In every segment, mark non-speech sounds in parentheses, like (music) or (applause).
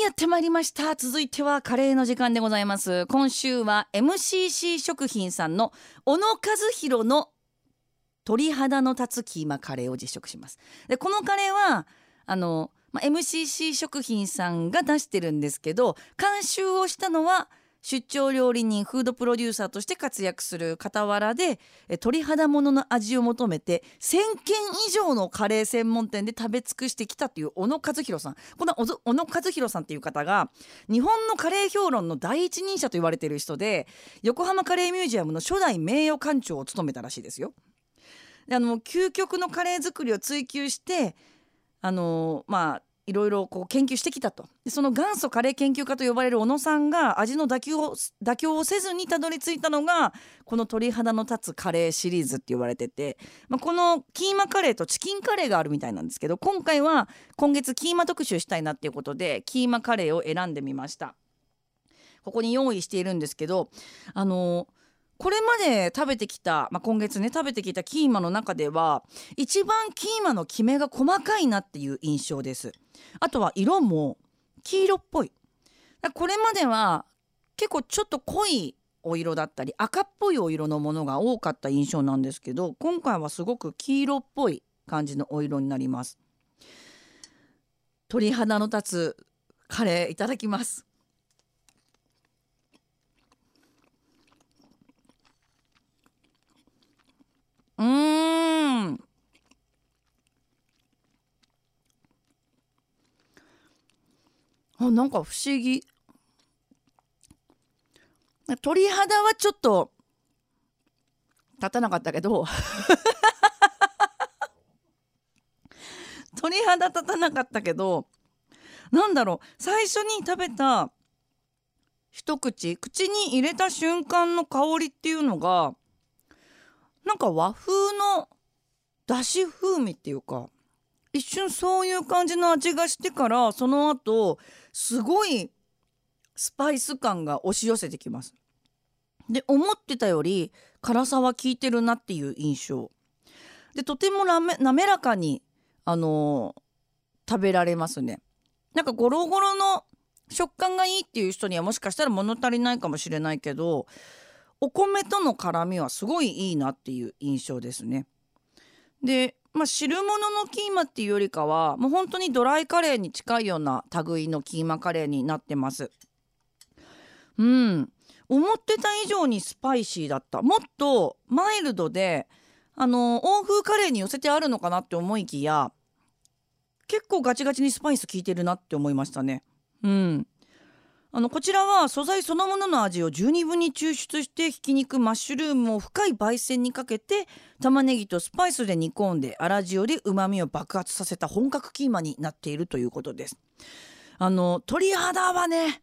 やってまい。りました続いてはカレーの時間でござい。ます今週は MCC 食品さんの小野和弘の鳥肌の立つキーマカレーを実食しますでこのカレーはあの、まあ、MCC 食品さんが出してるんですけど監修をしたのは出張料理人フードプロデューサーとして活躍する傍らで鳥肌ものの味を求めて1,000軒以上のカレー専門店で食べ尽くしてきたという小野和弘さんこの小野和弘さんっていう方が日本のカレー評論の第一人者と言われている人で横浜カレーミュージアムの初代名誉館長を務めたらしいですよ。であの究極のカレー作りを追求してあのまあいろいろこう研究してきたとでその元祖カレー研究家と呼ばれる小野さんが味の妥協を妥協をせずにたどり着いたのがこの鳥肌の立つカレーシリーズって言われてて、まあ、このキーマカレーとチキンカレーがあるみたいなんですけど今回は今月キーマ特集したいなっていうことでキーマカレーを選んでみました。ここに用意しているんですけどあのこれまで食べてきた、まあ、今月ね食べてきたキーマの中では一番キーマのキメが細かいなっていう印象です。あとは色も黄色っぽい。これまでは結構ちょっと濃いお色だったり赤っぽいお色のものが多かった印象なんですけど今回はすごく黄色っぽい感じのお色になります。鳥肌の立つカレーいただきますうーん。あなんか不思議。鳥肌はちょっと立たなかったけど。(laughs) 鳥肌立たなかったけど。なんだろう。最初に食べた一口口に入れた瞬間の香りっていうのがなんか和風のだし風味っていうか。一瞬そういう感じの味がしてからその後すごいスパイス感が押し寄せてきます。で思ってたより辛さは効いてるなっていう印象でとても滑らかにあのー、食べられますねなんかゴロゴロの食感がいいっていう人にはもしかしたら物足りないかもしれないけどお米との絡みはすごいいいなっていう印象ですね。で、まあ、汁物のキーマっていうよりかはもう本当にドライカレーに近いような類のキーマカレーになってます。うん思ってた以上にスパイシーだったもっとマイルドであの欧風カレーに寄せてあるのかなって思いきや結構ガチガチにスパイス効いてるなって思いましたね。うんあのこちらは素材そのものの味を十二分に抽出してひき肉マッシュルームを深い焙煎にかけて玉ねぎとスパイスで煮込んで粗塩でうまみを爆発させた本格キーマになっているということです。あの鳥肌はね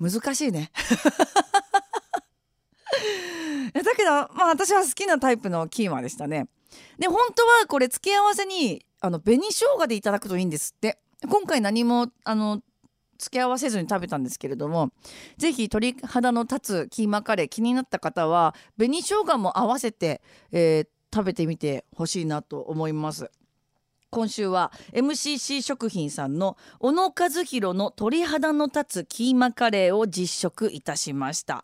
難しいね (laughs) だけどまあ私は好きなタイプのキーマでしたね。で本当はこれ付け合わせにあの紅生姜でいただくといいんですって今回何もあの付け合わせずに食べたんですけれども是非鳥肌の立つキーマカレー気になった方は紅生姜も合わせて、えー、食べてみてほしいなと思います。今週は MCC 食品さんの小野和弘の鳥肌の立つキーマカレーを実食いたしました